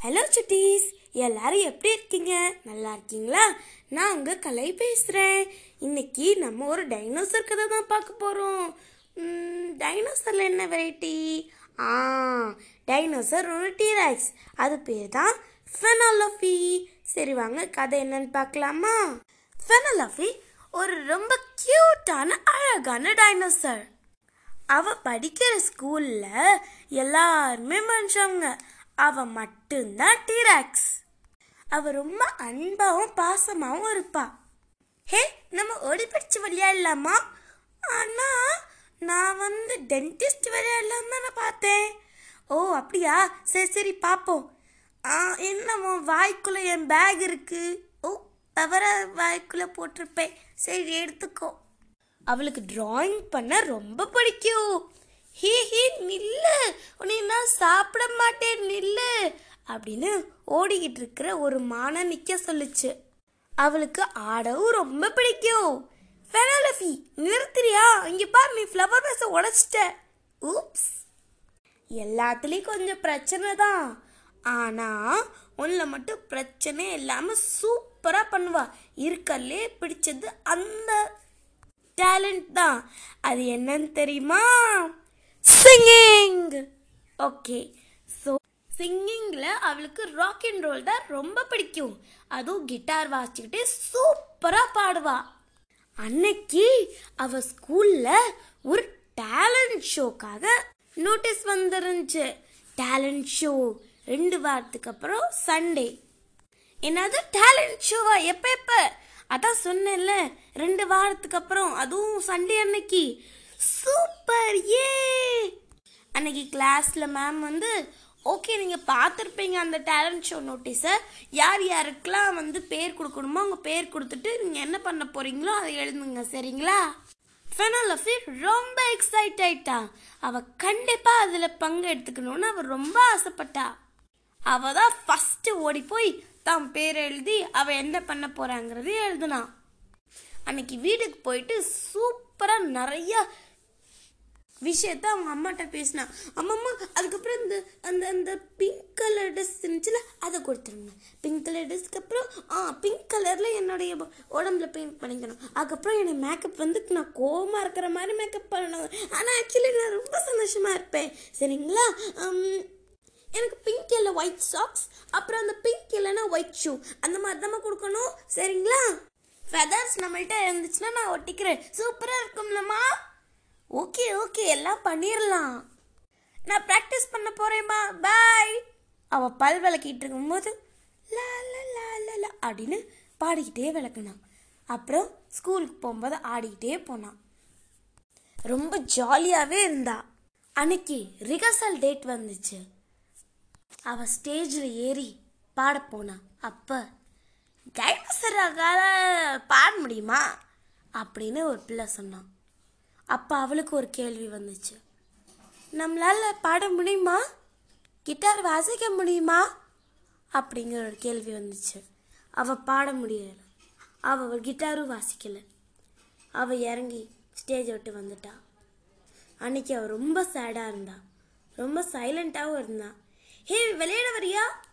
Hello சுட்டீஸ் எல்லாரும் எப்படி இருக்கீங்க? நல்லா இருக்கீங்களா? நான் உங்க கலை பேசுகிறேன் இன்னைக்கு நம்ம ஒரு டைனோசர் கதை தான் பார்க்க போகிறோம் டைனோசரில் என்ன வெரைட்டி ஆ டைனோசர் ஒரு டீராக்ஸ் அது பேர் தான் ஃபெனாலஃபி சரி வாங்க கதை என்னன்னு பார்க்கலாமா? ஃபெனாலஃபி ஒரு ரொம்ப கியூட்டான அழகான டைனோசர் அவ படிக்கிற ஸ்கூலில் எல்லாருமே மனுஷங்க அவ மட்டும்தான் டீராக்ஸ் அவ ரொம்ப அன்பாவும் பாசமாவும் இருப்பா. ஹே நம்ம ஓடி பிடிச்சு விளையாடலாமா? ஆனா நான் வந்து டென்டிஸ்ட் விளையாடலாம் தானே பார்த்தேன். ஓ அப்படியா? சரி சரி பார்ப்போம் ஆ என்னமோ வாய்க்குள்ள என் பேக் இருக்கு. ஓ தவற வாய்க்குள்ள போட்டிருப்பேன். சரி எடுத்துக்கோ. அவளுக்கு டிராயிங் பண்ண ரொம்ப பிடிக்கும். ஹே ஹே நில்லு. உன்னை நான் சாப்பிட மாட்டேன் நில்லு. அப்படின்னு ஓடிக்கிட்டு இருக்கிற ஒரு மானை நிற்க சொல்லுச்சு. அவளுக்கு ஆடவும் ரொம்ப பிடிக்கும். ஃபெனாலஃபி நிறுத்துறியா? இங்கே பாரு நீ ஃப்ளவர் பேஸை உடச்சிட்ட. ஊப்ஸ் எல்லாத்துலேயும் கொஞ்சம் பிரச்சனை தான். ஆனால் உன்னில் மட்டும் பிரச்சனை இல்லாமல் சூப்பராக பண்ணுவா. இருக்கல்லே பிடிச்சது அந்த டேலண்ட் தான். அது என்னன்னு தெரியுமா? சிங்கிங் ஓகே ஸோ சிங்கிங்கில் அவளுக்கு ராக் அண்ட் ரோல் தான் ரொம்ப பிடிக்கும். அதுவும் கிட்டார் வாசிச்சுக்கிட்டு சூப்பராக பாடுவா. அன்னைக்கு அவ ஸ்கூல்ல ஒரு டேலண்ட் ஷோக்காக நோட்டீஸ் வந்துருந்துச்சு. டேலண்ட் ஷோ ரெண்டு வாரத்துக்கு அப்புறம் சண்டே என்னது? டேலண்ட் ஷோவா எப்ப எப்ப? அதான் சொன்னேன்ல ரெண்டு வாரத்துக்கு அப்புறம். அதுவும் சண்டே அன்னைக்கு. சூப்பர் ஏ அன்னைக்கு கிளாஸ்ல மேம் வந்து ஓகே நீங்க பார்த்துருப்பீங்க அந்த டேலண்ட் ஷோ நோட்டீஸை யார் யாருக்கெல்லாம் வந்து பேர் கொடுக்கணுமோ அவங்க பேர் கொடுத்துட்டு நீங்க என்ன பண்ண போறீங்களோ அதை எழுதுங்க சரிங்களா? ஃபெனாலஃபி ரொம்ப எக்ஸைட் ஆயிட்டா. அவ கண்டிப்பா அதுல பங்கு எடுத்துக்கணும்னு அவ ரொம்ப ஆசைப்பட்டா. அவ தான் ஃபர்ஸ்ட் ஓடி போய் தான் பேர் எழுதி அவ என்ன பண்ண போறாங்கிறது எழுதுனா. அன்னைக்கு வீட்டுக்கு போயிட்டு சூப்பரா நிறைய விஷயத்த அவங்க அம்மாட்ட பேசினா. அம்மம்மா அதுக்கப்புறம் இந்த அந்த அந்த பிங்க் கலர் ட்ரெஸ் இருந்துச்சுல அதை கொடுத்துருங்க. பிங்க் கலர் ட்ரெஸ்க்கு அப்புறம் ஆ பிங்க் கலரில் என்னுடைய உடம்புல பெயிண்ட் பண்ணிக்கணும். அதுக்கப்புறம் என்னை மேக்கப் வந்து நான் கோவமாக இருக்கிற மாதிரி மேக்கப் பண்ணணும். ஆனால் ஆக்சுவலி நான் ரொம்ப சந்தோஷமாக இருப்பேன். சரிங்களா? எனக்கு பிங்க் இல்லை ஒயிட் சாக்ஸ் அப்புறம் அந்த பிங்க் இல்லைன்னா ஒயிட் ஷூ அந்த மாதிரி தான் கொடுக்கணும். சரிங்களா? ஃபெதர்ஸ் நம்மள்கிட்ட இருந்துச்சுன்னா நான் ஒட்டிக்கிறேன். சூப்பராக இருக்கும்லம்மா. ஓகே ஓகே எல்லாம் பண்ணிடலாம் நான் ப்ராக்டிஸ் பண்ண போகிறேம்மா பாய் அவள் பல் விளக்கிட்டு இருக்கும்போது லா லா லா அப்படின்னு பாடிக்கிட்டே விளக்குனான். அப்புறம் ஸ்கூலுக்கு போகும்போது ஆடிக்கிட்டே போனான். ரொம்ப ஜாலியாகவே இருந்தா. அன்னைக்கு ரிஹர்சல் டேட் வந்துச்சு. அவள் ஸ்டேஜில் ஏறி பாட போனா. அப்போ டைனோசரால பாட முடியுமா? அப்படின்னு ஒரு பிள்ளை சொன்னான். அப்போ அவளுக்கு ஒரு கேள்வி வந்துச்சு. நம்மளால் பாட முடியுமா? கிட்டார் வாசிக்க முடியுமா? அப்படிங்கிற ஒரு கேள்வி வந்துச்சு. அவள் பாட முடியலை. அவள் ஒரு கிட்டாரும் வாசிக்கலை. அவள் இறங்கி ஸ்டேஜ் விட்டு வந்துட்டா. அன்னைக்கு அவள் ரொம்ப சேடாக இருந்தா. ரொம்ப சைலண்ட்டாகவும் இருந்தா. ஹே விளையாட வரியா?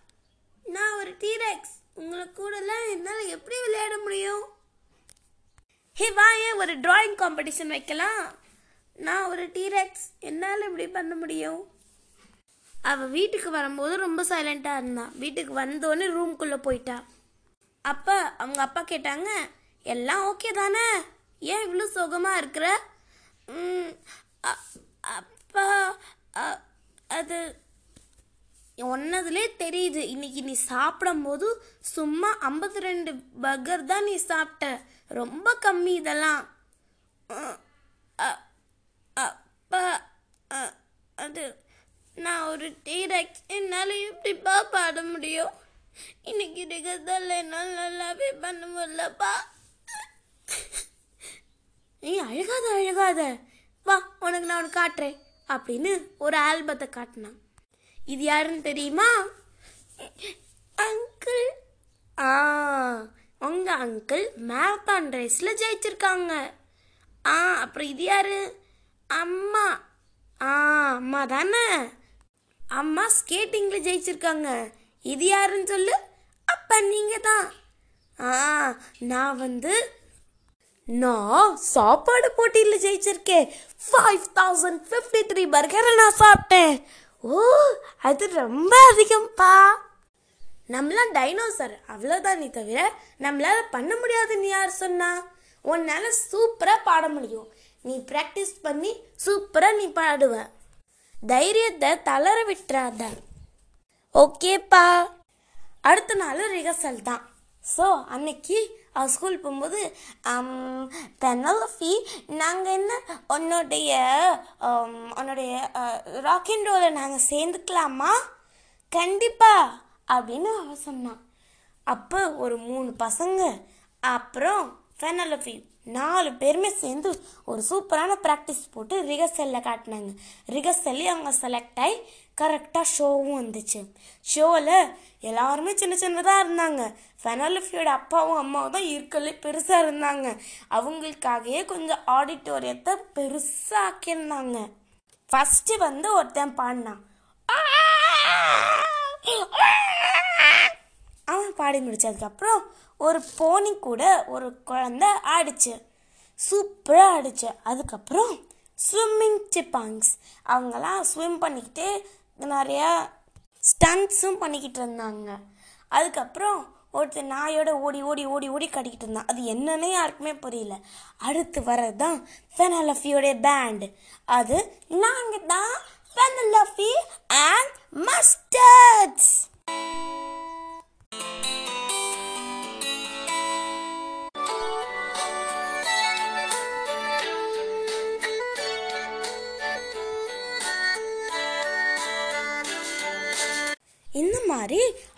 நான் ஒரு டீரெக்ஸ் உங்களை கூடலாம் என்னால் எப்படி விளையாட முடியும்? ஹே வா ஏன் ஒரு டிராயிங் காம்படிஷன் வைக்கலாம். நான் ஒரு டீரெக்ஸ் என்னால் இப்படி பண்ண முடியும்? அவள் வீட்டுக்கு வரும்போது ரொம்ப சைலண்ட்டாக இருந்தான் வீட்டுக்கு வந்தோடனே ரூம்குள்ளே போயிட்டா. அப்போ அவங்க அப்பா கேட்டாங்க எல்லாம் ஓகே தானே? ஏன் இவ்வளோ சுகமாக இருக்கிற? "ம், அ- அப்பா அ- அது ஒன்னதுலே தெரியுது. இன்னைக்கு நீ சாப்பிடும் போது சும்மா ஐம்பத்தி ரெண்டு பர்கர் தான் நீ சாப்பிட்ட. ரொம்ப கம்மி இதெல்லாம். அப்பா அ- அது நான் ஒரு டீரக்ஸ் என்னால் எப்படிப்பா பாட முடியும்? இன்னைக்கு ரிகர்சல் என்னால் நல்லாவே பண்ண முடியலப்பா. நீ அழுகாத அழுகாத. வா உனக்கு நான் உனக்கு காட்டுறேன். அப்படின்னு ஒரு ஆல்பத்தை காட்டினான். இது யாருன்னு தெரியுமா? அங்கிள் ஆ உங்க அங்கிள் மேரத்தான் ரேஸில் ஜெயிச்சிருக்காங்க. ஆ அப்புறம் இது யாரு? அம்மா. ஆ அம்மா தானே? அம்மா ஸ்கேட்டிங்கில் ஜெயிச்சிருக்காங்க. இது யாருன்னு சொல்லு? அப்போ நீங்கள் தான். ஆ நான் வந்து நான் சாப்பாடு போட்டியில் ஜெயிச்சிருக்கேன். ஃபைவ் தௌசண்ட் ஃபிஃப்டி த்ரீ பர்கரை நான் சாப்பிட்டேன். ஓ அது ரொம்ப அதிகம்ப்பா நம்மளாம் டைனோசர் அவ்வளோதான் நீ தவிர நம்மளால பண்ண முடியாதுன்னு யார் சொன்னா? உன்னால் சூப்பராக பாட முடியும். நீ ப்ராக்டிஸ் பண்ணி சூப்பராக நீ பாடுவ. தைரியத்தை தளர விட்டுறாத. ஓகேப்பா அடுத்த நாள் ரிஹர்சல் தான். ஸோ அன்னைக்கு அவள் ஸ்கூல் போகும்போது um, பெனலஃபி நாங்கள் என்ன உன்னுடைய um, உன்னுடைய ராக் அண்ட் ரோலை நாங்கள் சேர்ந்துக்கலாமா? கண்டிப்பாக அப்படின்னு அவ சொன்னான் அப்போ ஒரு மூணு பசங்க. அப்புறம் ஃபெனலஃபி நாலு பேருமே சேர்ந்து ஒரு சூப்பரான ப்ராக்டிஸ் போட்டு ரிஹர்சலில் காட்டினாங்க. ரிஹர்சல்லி அவங்க செலக்ட் ஆகி கரெக்டாக ஷோவும் வந்துச்சு. ஷோவில் எல்லாருமே சின்ன சின்னதாக இருந்தாங்க. ஃபெனாலிஃபியோட அப்பாவும் அம்மாவும் தான் இருக்கலே பெருசாக இருந்தாங்க. அவங்களுக்காகவே கொஞ்சம் ஆடிட்டோரியத்தை பெருசாக ஆக்கியிருந்தாங்க ஃபஸ்ட்டு வந்து ஒருத்தன் பாடினான். பாடி முடித்ததுக்கப்புறம் ஒரு போனி கூட ஒரு குழந்த ஆடிச்சு. சூப்பராக ஆடிச்சு. அதுக்கப்புறம் ஸ்விம்மிங் சிப்பாங்ஸ் அவங்கெல்லாம் ஸ்விம் பண்ணிக்கிட்டு நிறையா ஸ்டன்ட்ஸும் பண்ணிக்கிட்டு இருந்தாங்க. அதுக்கப்புறம் ஒருத்தர் நாயோட ஓடி ஓடி ஓடி ஓடி கட்டிக்கிட்டு இருந்தான். அது என்னன்னே யாருக்குமே புரியல. அடுத்து வர்றது தான் ஃபெனலஃபியோடைய பேண்டு அது நாங்கள் தான் ஃபெனலஃபி அண்ட் மஸ்டர்ட்ஸ்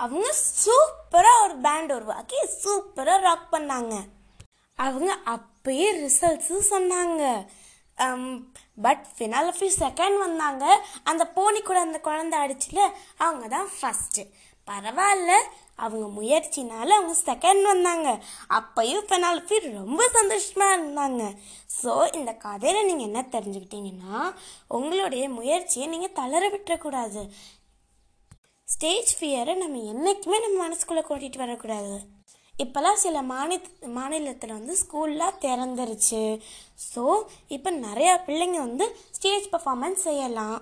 அவங்க சூப்பராக ஒரு பேண்ட் உருவாக்கி சூப்பராக ராக் பண்ணாங்க. அவங்க அப்பயே ரிசல்ட்ஸும் சொன்னாங்க. பட் ஃபினாலஃபி செகண்ட் வந்தாங்க. அந்த போனி கூட அந்த குழந்தை அடிச்சுல அவங்க தான் ஃபஸ்ட்டு பரவாயில்ல அவங்க முயற்சினால அவங்க செகண்ட் வந்தாங்க. அப்பையும் ஃபெனால்ஃபி ரொம்ப சந்தோஷமாக இருந்தாங்க. ஸோ இந்த கதையில் நீங்கள் என்ன தெரிஞ்சுக்கிட்டீங்கன்னா உங்களுடைய முயற்சியை நீங்கள் தளர விட்டுறக்கூடாது. ஸ்டேஜ் ஃபியரை நம்ம என்றைக்குமே நம்ம மனசுக்குள்ளே கூட்டிகிட்டு வரக்கூடாது. இப்போல்லாம் சில மாநில மாநிலத்தில் வந்து ஸ்கூல்லாம் திறந்துருச்சு. ஸோ இப்போ நிறையா பிள்ளைங்க வந்து ஸ்டேஜ் பர்ஃபார்மன்ஸ் செய்யலாம்.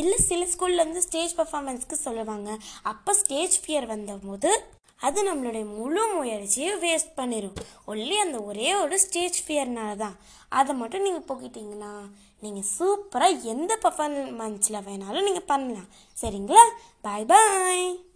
இல்லை சில ஸ்கூல்லேருந்து ஸ்டேஜ் பர்ஃபார்மன்ஸ்க்கு சொல்லுவாங்க. அப்போ ஸ்டேஜ் ஃபியர் வந்தபோது அது நம்மளுடைய முழு முயற்சியை வேஸ்ட் பண்ணிடும் ஒன்லி அந்த ஒரே ஒரு ஸ்டேஜ் ஃபியர்னால தான் அதை மட்டும் நீங்கள் போக்கிட்டீங்கன்னா நீங்கள் சூப்பராக எந்த பர்ஃபார்மன்ஸில் வேணாலும் நீங்கள் பண்ணலாம். சரிங்களா? பாய் பாய்